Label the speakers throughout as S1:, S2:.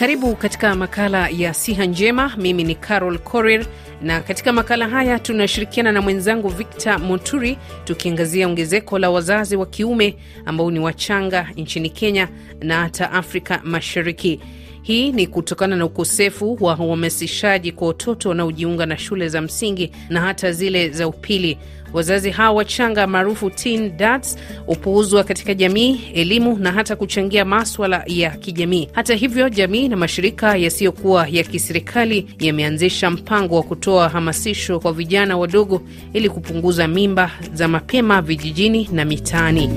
S1: Karibu katika makala ya siha njema. Mimi ni Carol Korir, na katika makala haya tunashirikiana na mwenzangu Victor Moturi tukiangazia ongezeko la wazazi wa kiume ambao ni wachanga nchini Kenya na hata Afrika Mashariki. Hii ni kutokana na ukosefu wa uhamasishaji kwa watoto wanaojiunga na shule za msingi na hata zile za upili. Wazazi hawa wachanga maarufu teen dads hupuuzwa katika jamii, elimu na hata kuchangia maswala ya kijamii. Hata hivyo, jamii na mashirika yasiyokuwa ya kiserikali yameanzisha mpango wa kutoa hamasisho kwa vijana wadogo ili kupunguza mimba za mapema vijijini na mitaani.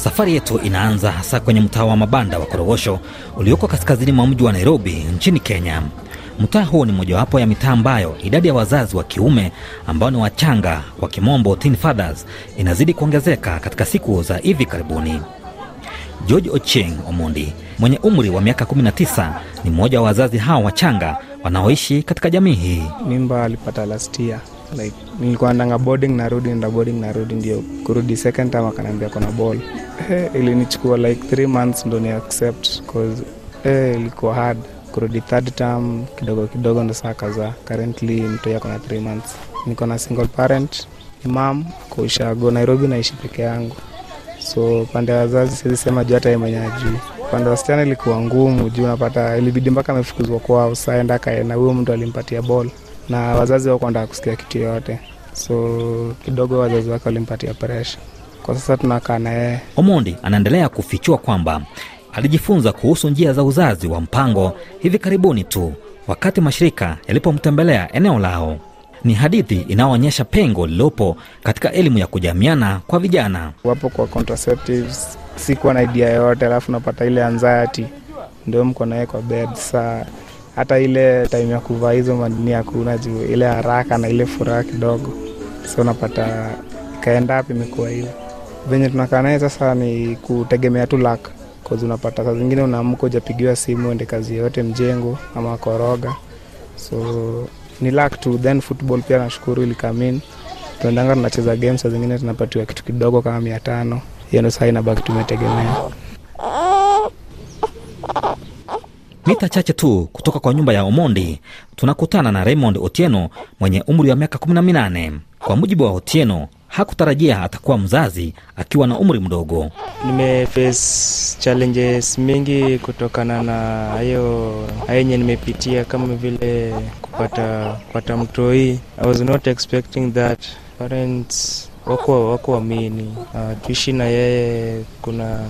S2: Safari yetu inaanza hasa kwenye mtaa wa mabanda wa Korogosho ulioko kaskazini mwa mji wa Nairobi nchini Kenya. Mtaa huo ni mojawapo ya mitaa ambayo idadi ya wazazi wa kiume ambao ni wachanga, kwa kimombo teen fathers, inazidi kuongezeka katika siku za hivi karibuni. George Ocheng Omondi mwenye umri wa miaka 19 ni mmoja wa wazazi hao wachanga wanaoishi katika jamii hii.
S3: Mimba alipata last year like nilikuwa ndanga boarding narudi nda boarding narudi, ndio kurudi second time akaniambia kona ball. Eh, ilinichukua like three months ndo ni accept cause eh, ilikuwa hard kurudi third term kidogo kidogo ndo saa kazaa Currently mtoi ako three months. Niko na single parent, ni mam Nairobi, naishi peke yangu, so pande ya wazazi sizisema juu hata mwenye ajui. Pande wa wasichana ilikuwa ngumu juu unapata ilibidi mpaka amefukuzwa kwao, saenda kae huyo mtu alimpatia ball na wazazi wakuandaa kusikia kitu yoyote, so kidogo wazazi wake walimpatia presha. Kwa sasa tunakaa naye.
S2: Omondi anaendelea kufichua kwamba alijifunza kuhusu njia za uzazi wa mpango hivi karibuni tu wakati mashirika yalipomtembelea eneo lao. Ni hadithi inayoonyesha pengo lililopo katika elimu ya kujamiana kwa vijana.
S3: Wapo kwa contraceptives, sikuwa na idea yoyote, alafu napata ile anxiety, ndio mko naye kwa bed saa hata ile time ya kuvaa hizo madini hakuna juu ile haraka na ile furaha kidogo, so unapata ikaenda hapo, imekuwa hivo. Venye tunakaa naye sasa. Ni kutegemea tu lak cause unapata saa zingine unaamka ujapigiwa simu ende kazi yoyote mjengo ama koroga, so ni lak tu. Then football pia nashukuru ilikamin, tunaendanga tunacheza game, saa zingine tunapatiwa kitu kidogo kama mia tano, hiyo ndo saa inabaki tumetegemea
S2: Mita chache tu kutoka kwa nyumba ya Omondi tunakutana na Raymond Otieno mwenye umri wa miaka 18. Kwa mujibu wa Otieno, hakutarajia atakuwa mzazi akiwa na umri mdogo.
S4: Nimeface challenges mingi kutokana na hayo yenye nimepitia, kama vile kupata kupata mtoi. I was not expecting that. Parents wako wako amini uh, tuishi na yeye, kuna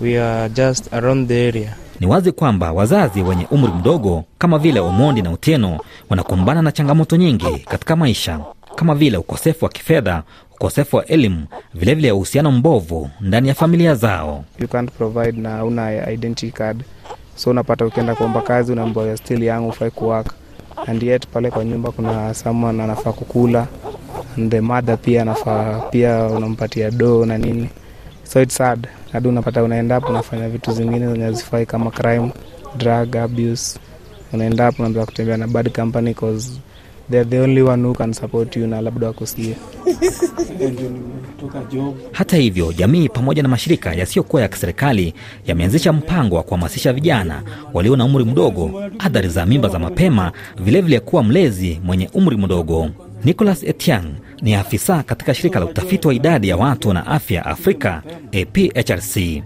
S4: we are just around the area
S2: ni wazi kwamba wazazi wenye umri mdogo kama vile Omondi na Utieno wanakumbana na changamoto nyingi katika maisha kama vile ukosefu wa kifedha, ukosefu wa elimu, vilevile uhusiano mbovu ndani ya familia zao.
S3: You can't provide na una identity card, so unapata ukienda kuomba kazi unaambiwa still young, ufai kuwaka, and yet pale kwa nyumba kuna someone anafaa kukula, and the mother pia anafaa pia unampatia doo na nini so it's sad. Hadi unapata unaenda hapo unafanya vitu zingine zenye hazifai kama crime drug abuse. Unaenda hapo unaanza kutembea na bad company cause they're the only one who can support you na labda wakusikia
S2: hata hivyo jamii pamoja na mashirika yasiyokuwa ya kiserikali yameanzisha mpango wa kuhamasisha vijana walio na umri mdogo adhari za mimba za mapema vilevile vile kuwa mlezi mwenye umri mdogo Nicholas Etiang ni afisa katika shirika la utafiti wa idadi ya watu na afya Afrika, APHRC.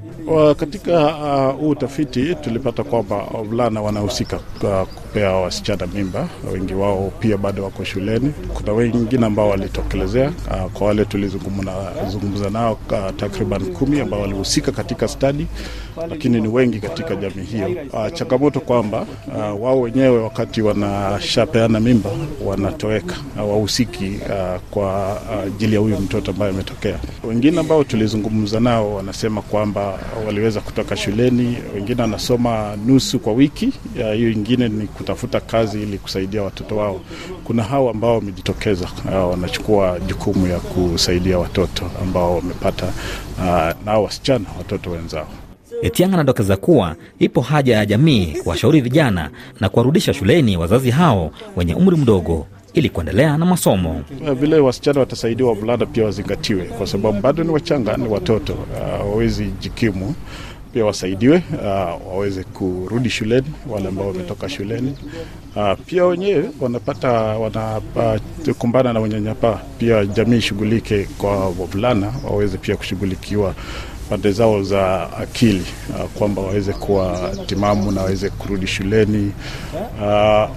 S5: Katika huu uh, utafiti tulipata kwamba wavulana wanahusika uh, kupea wasichana mimba. Wengi wao pia bado wako shuleni. Kuna wengine ambao walitokelezea uh, kwa wale tulizungumza nao uh, takriban kumi ambao walihusika katika stadi, lakini ni wengi katika jamii hiyo. Uh, changamoto kwamba wao wenyewe wakati wanashapeana mimba wanatoweka, wahusiki kwa ajili ya huyu mtoto ambaye ametokea. Wengine ambao tulizungumza nao wanasema kwamba waliweza kutoka shuleni, wengine wanasoma nusu kwa wiki, hiyo ingine ni kutafuta kazi ili kusaidia watoto wao. Kuna hao ambao wamejitokeza, wanachukua jukumu ya kusaidia watoto ambao wamepata uh, nao wasichana watoto wenzao.
S2: Etiang anadokeza kuwa ipo haja ya jamii kuwashauri vijana na kuwarudisha shuleni wazazi hao wenye umri mdogo ili kuendelea na masomo.
S5: Vile wasichana watasaidiwa, wavulana pia wazingatiwe, kwa sababu bado ni wachanga, ni watoto, wawezi uh, jikimu pia wasaidiwe uh, waweze kurudi shuleni, wale ambao wametoka shuleni. Uh, pia wenyewe wanapata wanakumbana na unyanyapaa, pia jamii ishughulike kwa wavulana waweze pia kushughulikiwa pande zao za akili uh, kwamba waweze kuwa timamu na waweze kurudi shuleni. Uh,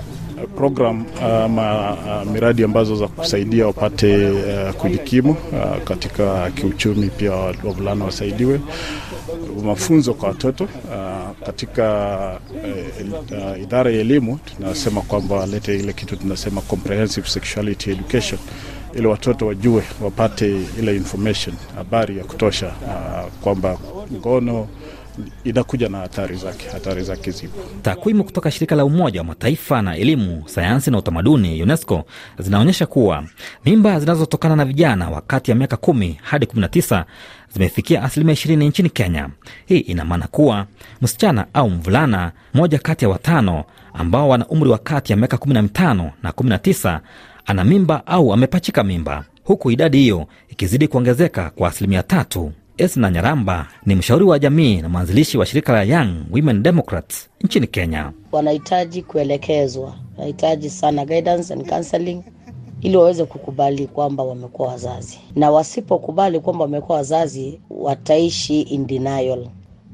S5: program ama miradi ambazo za kusaidia wapate uh, kujikimu katika kiuchumi, pia wavulana wasaidiwe. Mafunzo kwa watoto katika uh, idara ya elimu tunasema kwamba walete ile kitu tunasema comprehensive sexuality education ili watoto wajue, wapate ile information, habari ya kutosha uh, kwamba ngono inakuja na hatari zake, hatari zake zipo.
S2: Takwimu kutoka shirika la Umoja wa Mataifa na elimu, sayansi na utamaduni UNESCO zinaonyesha kuwa mimba zinazotokana na vijana wa kati ya miaka kumi hadi 19 zimefikia asilimia 20 nchini Kenya. Hii ina maana kuwa msichana au mvulana mmoja kati ya watano ambao wana umri wa kati ya miaka 15 na 19 ana mimba au amepachika mimba, huku idadi hiyo ikizidi kuongezeka kwa asilimia tatu. Esna Nyaramba ni mshauri wa jamii na mwanzilishi wa shirika la Young Women Democrats nchini Kenya.
S6: Wanahitaji kuelekezwa, wanahitaji sana guidance and counseling ili waweze kukubali kwamba wamekuwa wazazi, na wasipokubali kwamba wamekuwa wazazi wataishi in denial.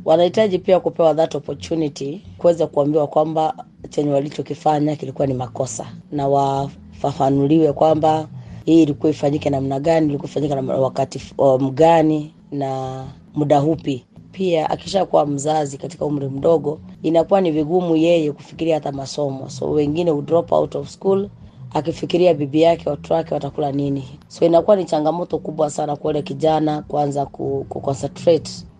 S6: Wanahitaji pia kupewa that opportunity kuweza kuambiwa kwamba chenye walichokifanya kilikuwa ni makosa, na wafafanuliwe kwamba hii ilikuwa ifanyike namna gani, ilikuwa ifanyike na wakati mgani na muda upi. Pia akishakuwa mzazi katika umri mdogo, inakuwa ni vigumu yeye kufikiria hata masomo, so wengine hu drop out of school akifikiria bibi yake, watoto wake watakula nini. So inakuwa ni changamoto kubwa sana kwa ule kijana kuanza ku,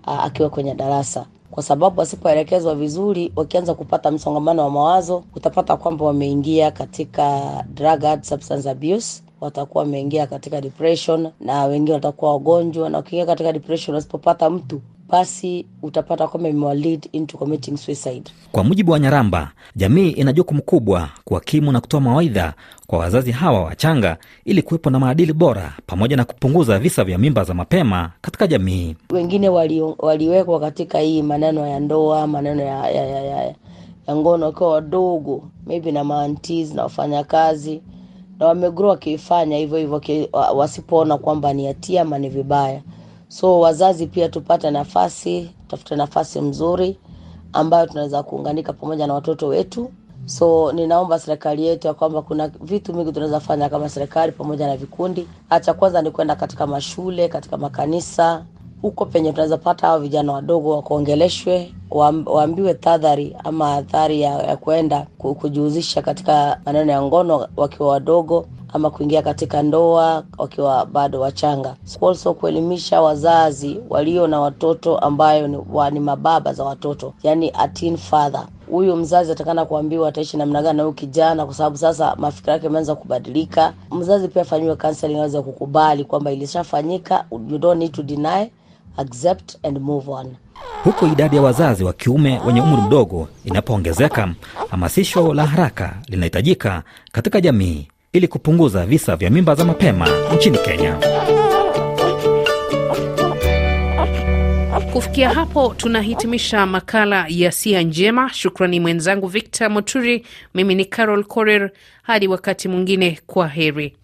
S6: akiwa kwenye darasa, kwa sababu wasipoelekezwa vizuri, wakianza kupata msongamano wa mawazo, utapata kwamba wameingia katika drug substance abuse watakuwa wameingia katika depression na wengine watakuwa wagonjwa, na ukiingia katika depression wasipopata mtu basi utapata kwamba imewalead into committing suicide.
S2: Kwa mujibu wa Nyaramba, jamii ina jukumu kubwa kuhakimu na kutoa mawaidha kwa wazazi hawa wachanga ili kuwepo na maadili bora pamoja na kupunguza visa vya mimba za mapema katika jamii.
S6: Wengine wali, waliwekwa katika hii maneno ya ndoa, maneno ya, ya, ya, ya, ya ngono wakiwa wadogo, maybe na maantis na wafanyakazi na wamegrow wakifanya hivyo hivyo, wasipoona kwamba ni hatia ama ni vibaya. So wazazi pia tupate nafasi, tafute nafasi mzuri ambayo tunaweza kuunganika pamoja na watoto wetu. So ninaomba serikali yetu ya kwamba kuna vitu mingi tunaweza fanya kama serikali pamoja na vikundi. Acha kwanza ni kwenda katika mashule, katika makanisa, huko penye tunaweza pata vijana wadogo wakuongeleshwe, waambiwe tadhari ama athari ya, ya kwenda kujihusisha katika maneno ya ngono wakiwa wadogo ama kuingia katika ndoa wakiwa bado wachanga. Also kuelimisha wazazi walio na watoto ambayo ni, wa, ni mababa za watoto, yani a father. Huyu mzazi atakana kuambiwa ataishi namna gani na huyu kijana, kwa sababu sasa mafikira yake yameanza kubadilika. Mzazi pia afanyiwe counseling aweze kukubali kwamba ilishafanyika, you don't need to deny, accept and move on.
S2: Huku idadi ya wazazi wa kiume wenye umri mdogo inapoongezeka, hamasisho la haraka linahitajika katika jamii ili kupunguza visa vya mimba za mapema nchini Kenya.
S1: Kufikia hapo tunahitimisha makala ya Sia Njema. Shukrani mwenzangu Victor Moturi. Mimi ni Carol Korir. Hadi wakati mwingine, kwa heri.